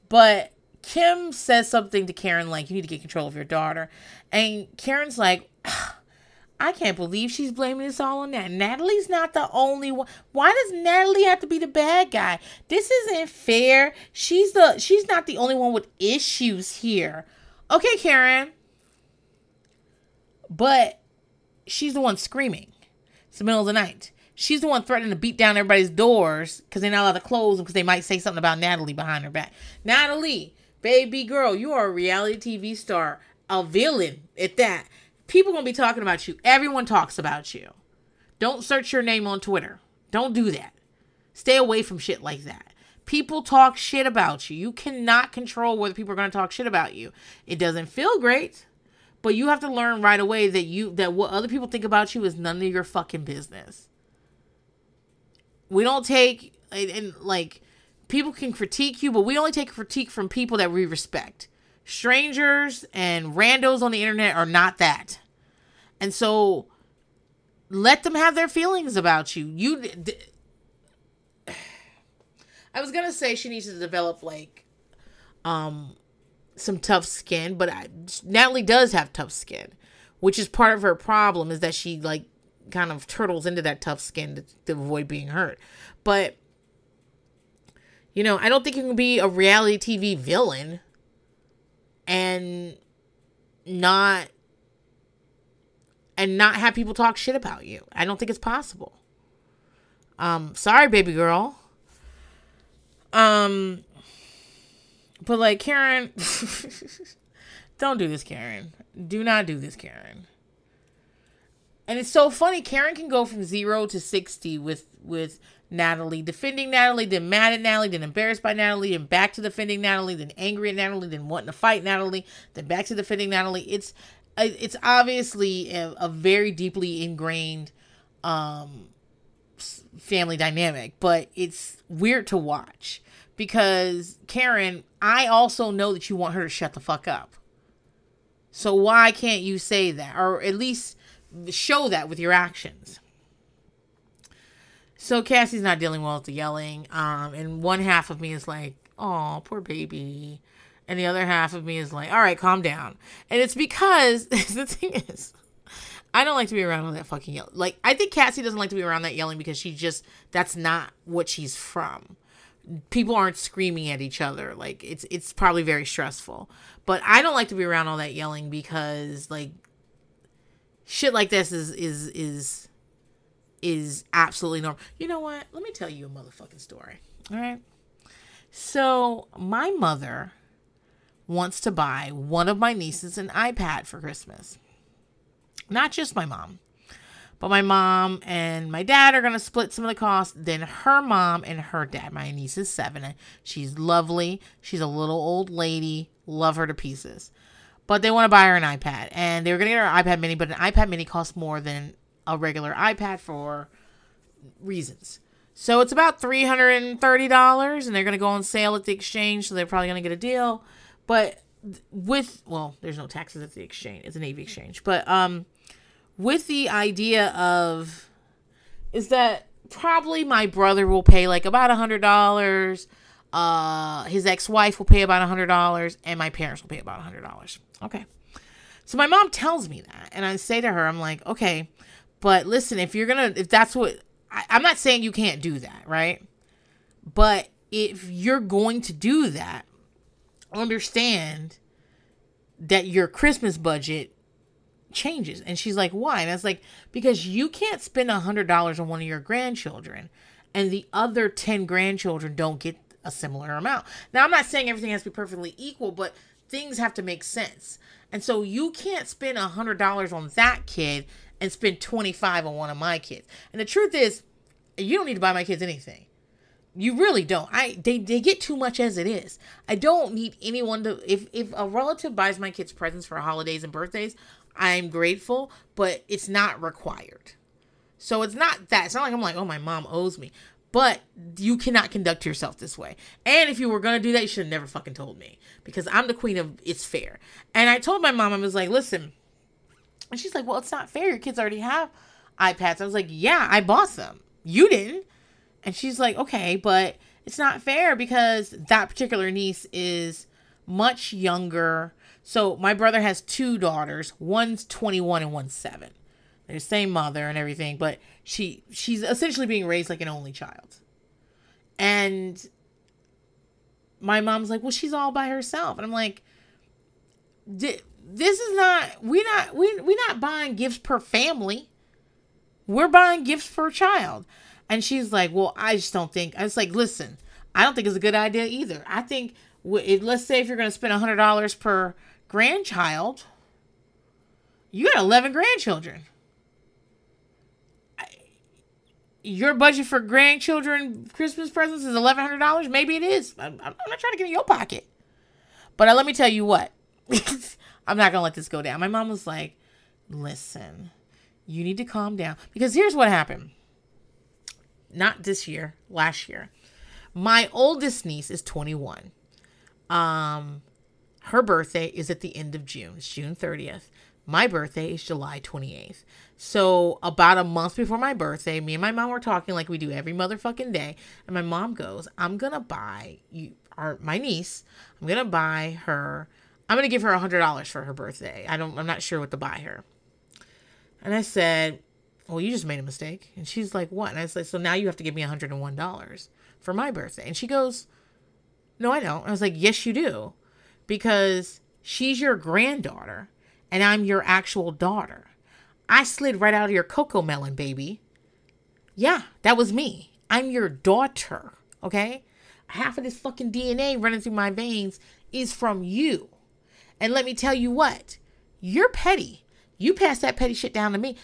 But Kim says something to Karen like, "You need to get control of your daughter," and Karen's like, ah, "I can't believe she's blaming this all on that. Natalie's not the only one. Why does Natalie have to be the bad guy? This isn't fair. She's the she's not the only one with issues here." Okay, Karen, but she's the one screaming. It's the middle of the night she's the one threatening to beat down everybody's doors because they're not allowed to close them because they might say something about Natalie behind her back. Natalie, baby girl, you are a reality TV star, a villain at that. People gonna be talking about you. Everyone talks about you. Don't search your name on Twitter. Don't do that. Stay away from shit like that. People talk shit about you. You cannot control whether people are going to talk shit about you. It doesn't feel great, but you have to learn right away that you that what other people think about you is none of your fucking business we don't take and, and like people can critique you, but we only take critique from people that we respect. Strangers and randos on the internet are not that. And so let them have their feelings about you. You d- I was going to say she needs to develop like um some tough skin, but I, Natalie does have tough skin, which is part of her problem is that she like kind of turtles into that tough skin to, to avoid being hurt. But you know, I don't think you can be a reality TV villain and not and not have people talk shit about you. I don't think it's possible. Um, sorry, baby girl. Um, but like Karen, don't do this, Karen. Do not do this, Karen. And it's so funny. Karen can go from zero to sixty with with Natalie, defending Natalie, then mad at Natalie, then embarrassed by Natalie, and back to defending Natalie, then angry at Natalie, then wanting to fight Natalie, then back to defending Natalie. It's it's obviously a, a very deeply ingrained um, family dynamic, but it's weird to watch because Karen, I also know that you want her to shut the fuck up. So why can't you say that or at least show that with your actions? So Cassie's not dealing well with the yelling. Um, and one half of me is like, oh, poor baby. And the other half of me is like, all right, calm down. And it's because the thing is, I don't like to be around all that fucking yelling. Like, I think Cassie doesn't like to be around that yelling because she just, that's not what she's from. People aren't screaming at each other. Like, it's, it's probably very stressful. But I don't like to be around all that yelling because, like, shit like this is, is, is, is absolutely normal. You know what? Let me tell you a motherfucking story. All right. So, my mother wants to buy one of my nieces an iPad for Christmas. Not just my mom, but my mom and my dad are going to split some of the cost. Then her mom and her dad. My niece is seven. She's lovely. She's a little old lady. Love her to pieces. But they want to buy her an iPad. And they were going to get her an iPad mini, but an iPad mini costs more than a regular iPad for reasons. So it's about $330 and they're going to go on sale at the exchange. So they're probably going to get a deal. But with, well, there's no taxes at the exchange. It's a Navy exchange. But um, with the idea of, is that probably my brother will pay like about a $100. Uh, his ex-wife will pay about a hundred dollars, and my parents will pay about a hundred dollars. Okay, so my mom tells me that, and I say to her, I'm like, okay, but listen, if you're gonna, if that's what, I, I'm not saying you can't do that, right? But if you're going to do that, understand that your Christmas budget changes. And she's like, why? And I was like, because you can't spend a hundred dollars on one of your grandchildren and the other 10 grandchildren don't get a similar amount. Now, I'm not saying everything has to be perfectly equal, but things have to make sense. And so you can't spend a hundred dollars on that kid and spend 25 on one of my kids. And the truth is, you don't need to buy my kids anything. You really don't. I they, they get too much as it is. I don't need anyone to if if a relative buys my kids presents for holidays and birthdays, I'm grateful, but it's not required. So it's not that. It's not like I'm like, oh, my mom owes me. But you cannot conduct yourself this way. And if you were gonna do that, you should have never fucking told me. Because I'm the queen of it's fair. And I told my mom, I was like, listen, and she's like, Well, it's not fair. Your kids already have iPads. I was like, Yeah, I bought them. You didn't. And she's like, Okay, but it's not fair because that particular niece is much younger. So my brother has two daughters. One's 21 and one's 7. Same mother and everything, but she she's essentially being raised like an only child. And my mom's like, "Well, she's all by herself." And I'm like, this is not we not we we not buying gifts per family. We're buying gifts per child. And she's like, "Well, I just don't think." I was like, "Listen, I don't think it's a good idea either. I think let's say if you're going to spend a hundred dollars per grandchild, you got eleven grandchildren. Your budget for grandchildren Christmas presents is eleven hundred dollars. Maybe it is. I'm, I'm not trying to get in your pocket, but uh, let me tell you what. I'm not gonna let this go down. My mom was like, listen, you need to calm down. Because here's what happened. Not this year, last year. My oldest niece is 21. Um, her birthday is at the end of June. It's June 30th. My birthday is July 28th. So, about a month before my birthday, me and my mom were talking like we do every motherfucking day. And my mom goes, I'm going to buy you, our, my niece, I'm going to buy her I'm gonna give her a hundred dollars for her birthday. I don't I'm not sure what to buy her. And I said, Well, you just made a mistake. And she's like, What? And I said, So now you have to give me a hundred and one dollars for my birthday. And she goes, No, I don't. I was like, Yes, you do. Because she's your granddaughter and I'm your actual daughter. I slid right out of your cocoa melon, baby. Yeah, that was me. I'm your daughter, okay? Half of this fucking DNA running through my veins is from you. And let me tell you what, you're petty. You pass that petty shit down to me.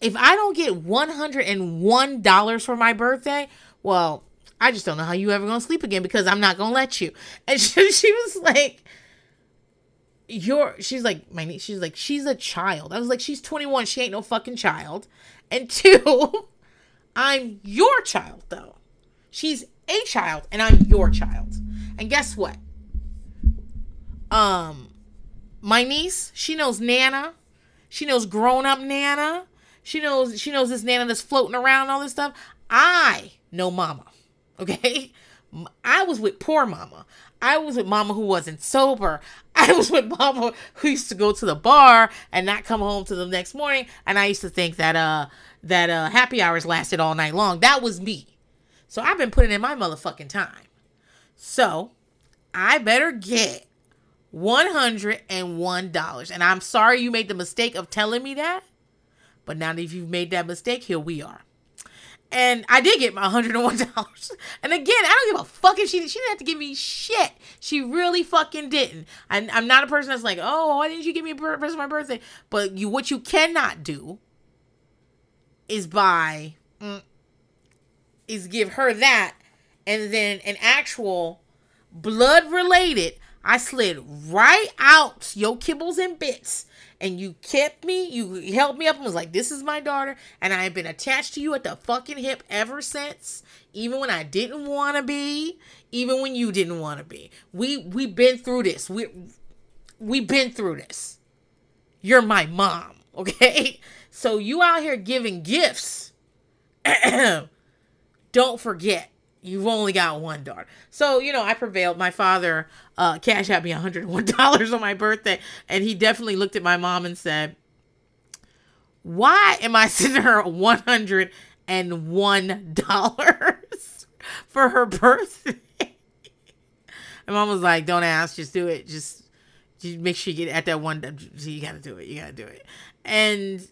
if I don't get $101 for my birthday, well, I just don't know how you ever gonna sleep again because I'm not gonna let you. And she, she was like, you're she's like my niece she's like she's a child. I was like she's 21 she ain't no fucking child. And two i'm your child though. She's a child and i'm your child. And guess what? Um my niece she knows nana. She knows grown-up nana. She knows she knows this nana that's floating around all this stuff. I know mama okay I was with poor mama. I was with mama who wasn't sober. I was with mama who used to go to the bar and not come home to the next morning. And I used to think that uh that uh happy hours lasted all night long. That was me. So I've been putting in my motherfucking time. So I better get $101. And I'm sorry you made the mistake of telling me that. But now that you've made that mistake, here we are. And I did get my $101. And again, I don't give a fuck if she she didn't have to give me shit. She really fucking didn't. I, I'm not a person that's like, oh, why didn't you give me a present for my birthday? But you, what you cannot do is buy, mm, is give her that, and then an actual blood related. I slid right out your kibbles and bits and you kept me, you held me up and was like, This is my daughter, and I've been attached to you at the fucking hip ever since, even when I didn't want to be, even when you didn't want to be. We we've been through this. We we've been through this. You're my mom, okay? So you out here giving gifts. Don't forget you've only got one daughter. So, you know, I prevailed. My father uh, cash out me $101 on my birthday. And he definitely looked at my mom and said, Why am I sending her $101 for her birthday? And mom was like, Don't ask, just do it. Just, just make sure you get at that one. You gotta do it. You gotta do it. And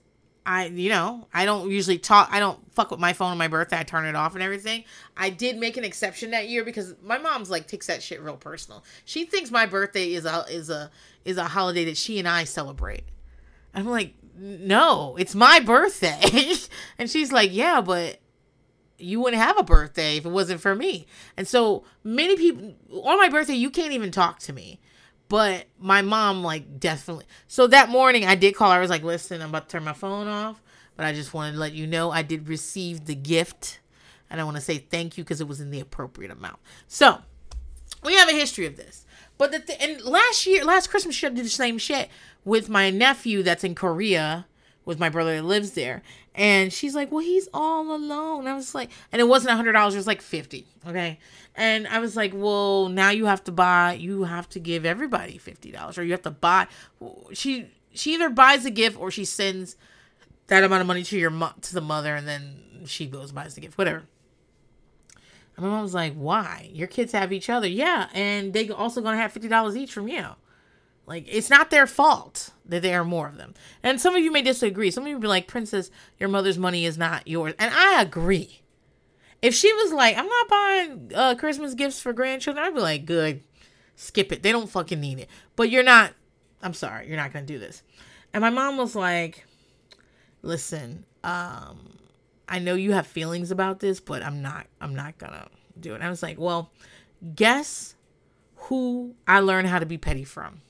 I, you know, I don't usually talk. I don't fuck with my phone on my birthday. I turn it off and everything. I did make an exception that year because my mom's like takes that shit real personal. She thinks my birthday is a is a is a holiday that she and I celebrate. I'm like, no, it's my birthday, and she's like, yeah, but you wouldn't have a birthday if it wasn't for me. And so many people on my birthday, you can't even talk to me. But my mom, like, definitely. So that morning, I did call. I was like, listen, I'm about to turn my phone off. But I just wanted to let you know I did receive the gift. And I want to say thank you because it was in the appropriate amount. So we have a history of this. But the th- and last year, last Christmas, she did the same shit with my nephew that's in Korea with my brother that lives there. And she's like, well, he's all alone. And I was like, and it wasn't a hundred dollars, it was like 50. Okay. And I was like, well, now you have to buy, you have to give everybody $50 or you have to buy. She, she either buys a gift or she sends that amount of money to your mo- to the mother and then she goes buys the gift, whatever. And my mom was like, why? Your kids have each other. Yeah. And they also to have $50 each from you. Like it's not their fault that there are more of them. And some of you may disagree. Some of you be like, Princess, your mother's money is not yours. And I agree. If she was like, I'm not buying uh, Christmas gifts for grandchildren, I'd be like, good, skip it. They don't fucking need it. But you're not. I'm sorry, you're not gonna do this. And my mom was like, listen, um, I know you have feelings about this, but I'm not. I'm not gonna do it. And I was like, well, guess who I learned how to be petty from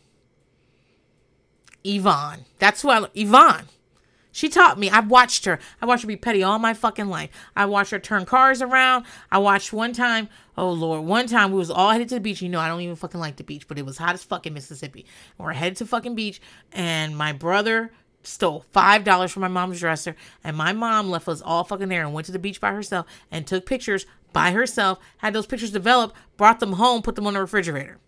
Yvonne. That's who I Yvonne. She taught me. I've watched her. I watched her be petty all my fucking life. I watched her turn cars around. I watched one time. Oh Lord, one time we was all headed to the beach. You know, I don't even fucking like the beach, but it was hot as fucking Mississippi. We're headed to fucking beach, and my brother stole five dollars from my mom's dresser, and my mom left us all fucking there and went to the beach by herself and took pictures by herself. Had those pictures developed, brought them home, put them on the refrigerator.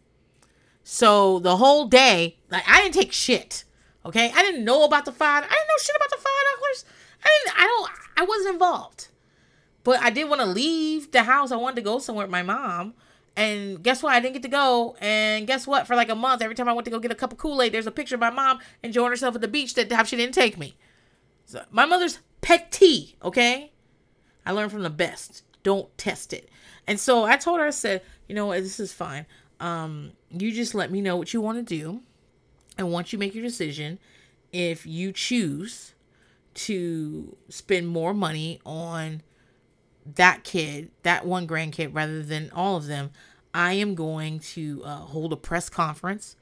So the whole day, like I didn't take shit. Okay, I didn't know about the five. I didn't know shit about the five dollars. I didn't. I don't. I wasn't involved. But I did want to leave the house. I wanted to go somewhere with my mom. And guess what? I didn't get to go. And guess what? For like a month, every time I went to go get a cup of Kool Aid, there's a picture of my mom enjoying herself at the beach that she didn't take me. So my mother's petty. Okay, I learned from the best. Don't test it. And so I told her, I said, you know what? This is fine. Um, you just let me know what you want to do and once you make your decision, if you choose to spend more money on that kid, that one grandkid, rather than all of them, I am going to uh, hold a press conference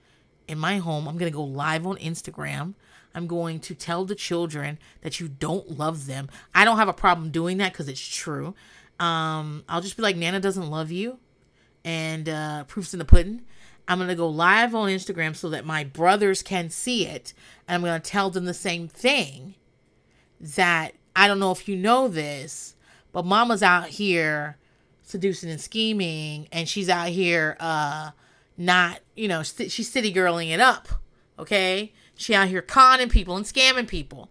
in my home. I'm going to go live on Instagram. I'm going to tell the children that you don't love them. I don't have a problem doing that because it's true. Um, I'll just be like, Nana doesn't love you, and uh, proofs in the pudding. I'm going to go live on Instagram so that my brothers can see it. And I'm going to tell them the same thing that I don't know if you know this, but mama's out here seducing and scheming, and she's out here uh not, you know, st- she's city girling it up. Okay? She out here conning people and scamming people.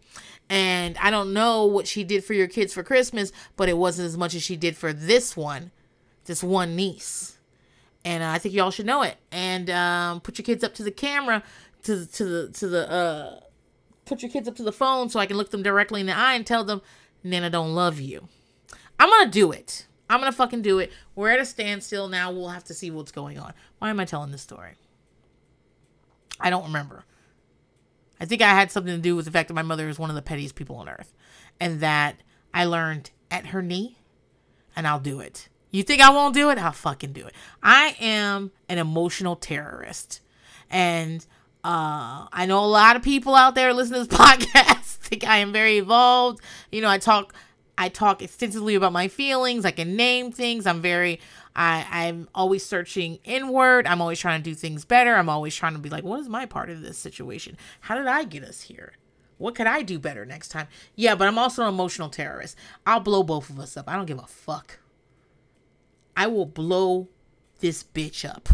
And I don't know what she did for your kids for Christmas, but it wasn't as much as she did for this one, this one niece. And uh, I think y'all should know it. And um, put your kids up to the camera, to to the to the uh, put your kids up to the phone so I can look them directly in the eye and tell them, Nana don't love you. I'm gonna do it. I'm gonna fucking do it. We're at a standstill now. We'll have to see what's going on. Why am I telling this story? I don't remember. I think I had something to do with the fact that my mother is one of the pettiest people on earth, and that I learned at her knee, and I'll do it. You think I won't do it? I'll fucking do it. I am an emotional terrorist, and uh, I know a lot of people out there listening to this podcast think I am very evolved. You know, I talk I talk extensively about my feelings. I can name things. I'm very I I'm always searching inward. I'm always trying to do things better. I'm always trying to be like, what is my part of this situation? How did I get us here? What could I do better next time? Yeah, but I'm also an emotional terrorist. I'll blow both of us up. I don't give a fuck. I will blow this bitch up.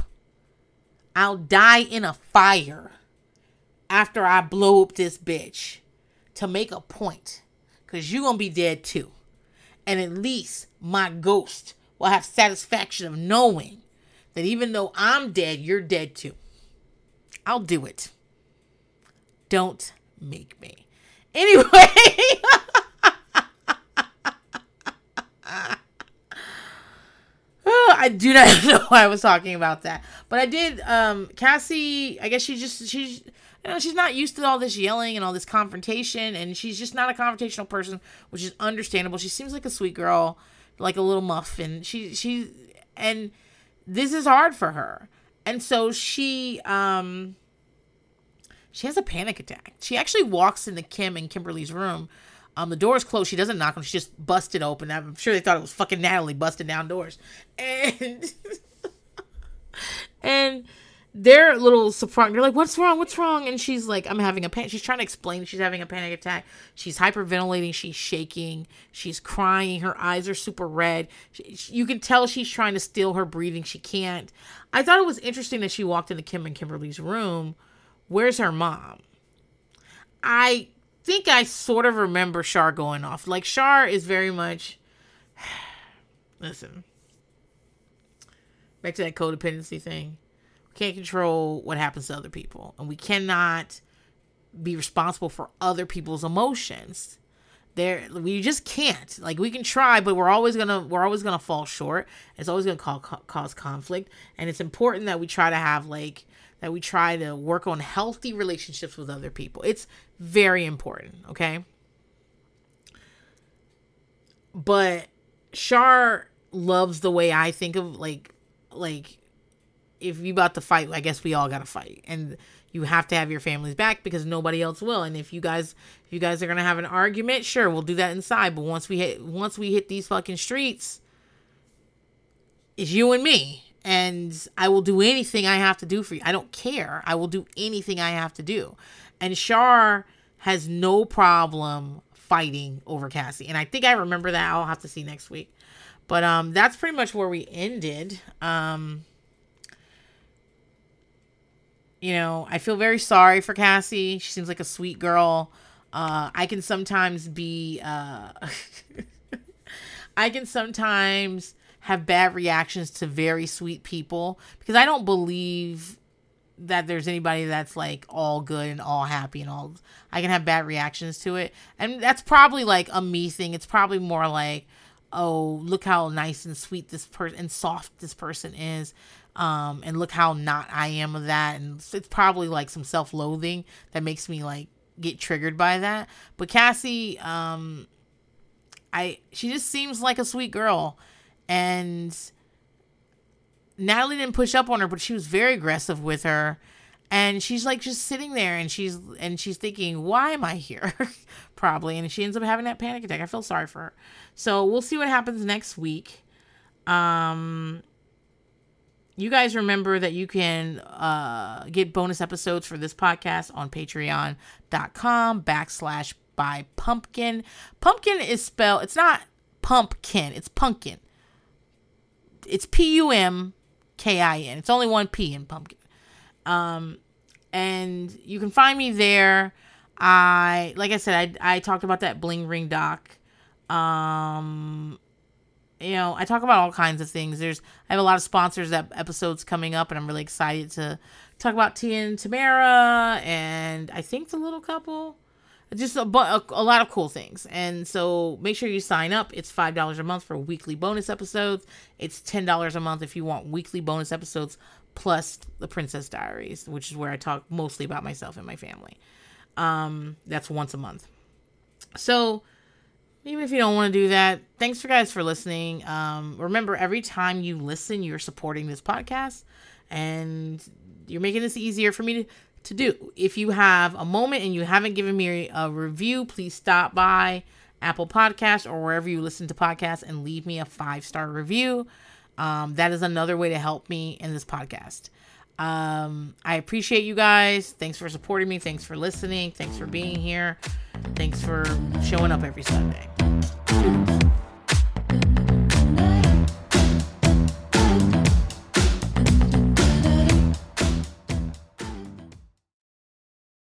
I'll die in a fire after I blow up this bitch to make a point because you're to be dead too. And at least my ghost will have satisfaction of knowing that even though I'm dead, you're dead too. I'll do it. Don't make me. Anyway. I do not know why I was talking about that. But I did um Cassie, I guess she just she's you know, she's not used to all this yelling and all this confrontation, and she's just not a confrontational person, which is understandable. She seems like a sweet girl, like a little muffin. She she and this is hard for her, and so she um she has a panic attack. She actually walks into Kim and Kimberly's room. Um, the door is closed. She doesn't knock on. She just busted open. I'm sure they thought it was fucking Natalie busting down doors, and and they're a little surprised. They're like, "What's wrong? What's wrong?" And she's like, "I'm having a panic." She's trying to explain she's having a panic attack. She's hyperventilating. She's shaking. She's crying. Her eyes are super red. She, you can tell she's trying to steal her breathing. She can't. I thought it was interesting that she walked into Kim and Kimberly's room. Where's her mom? I think I sort of remember Shar going off. Like Shar is very much. Listen. Back to that codependency thing We can't control what happens to other people and we cannot be responsible for other people's emotions there we just can't like we can try but we're always gonna we're always gonna fall short it's always gonna cause, cause conflict and it's important that we try to have like that we try to work on healthy relationships with other people it's very important okay but Shar loves the way I think of like like if you about to fight, I guess we all got to fight, and you have to have your families back because nobody else will. And if you guys, if you guys are gonna have an argument, sure, we'll do that inside. But once we hit, once we hit these fucking streets, it's you and me, and I will do anything I have to do for you. I don't care. I will do anything I have to do. And Shar has no problem fighting over Cassie, and I think I remember that. I'll have to see next week. But um, that's pretty much where we ended. Um you know, I feel very sorry for Cassie. She seems like a sweet girl. Uh, I can sometimes be, uh, I can sometimes have bad reactions to very sweet people because I don't believe that there's anybody that's like all good and all happy and all. I can have bad reactions to it. And that's probably like a me thing. It's probably more like, oh, look how nice and sweet this person and soft this person is um and look how not i am of that and it's probably like some self-loathing that makes me like get triggered by that. But Cassie, um, I she just seems like a sweet girl, and Natalie didn't push up on her, but she was very aggressive with her. And she's like just sitting there and she's and she's thinking, why am I here? Probably. And she ends up having that panic attack. I feel sorry for her. So we'll see what happens next week. Um you guys remember that you can uh, get bonus episodes for this podcast on patreon.com backslash by pumpkin. Pumpkin is spelled, it's not pumpkin, it's pumpkin. It's P U M K I N. It's only one P in pumpkin. Um, and you can find me there. I, like I said, I, I talked about that bling ring doc. Um, you know, I talk about all kinds of things. There's I have a lot of sponsors that episodes coming up, and I'm really excited to talk about Tia and Tamera, and I think the little couple. Just a, a, a lot of cool things. And so make sure you sign up. It's $5 a month for weekly bonus episodes. It's $10 a month if you want weekly bonus episodes plus the Princess Diaries, which is where I talk mostly about myself and my family. Um, that's once a month. So even if you don't want to do that, thanks for guys for listening. Um, remember, every time you listen, you're supporting this podcast, and you're making this easier for me to, to do. If you have a moment and you haven't given me a review, please stop by Apple Podcast or wherever you listen to podcasts and leave me a five star review. Um, that is another way to help me in this podcast. Um, I appreciate you guys. Thanks for supporting me. Thanks for listening. Thanks for being here. Thanks for showing up every Sunday.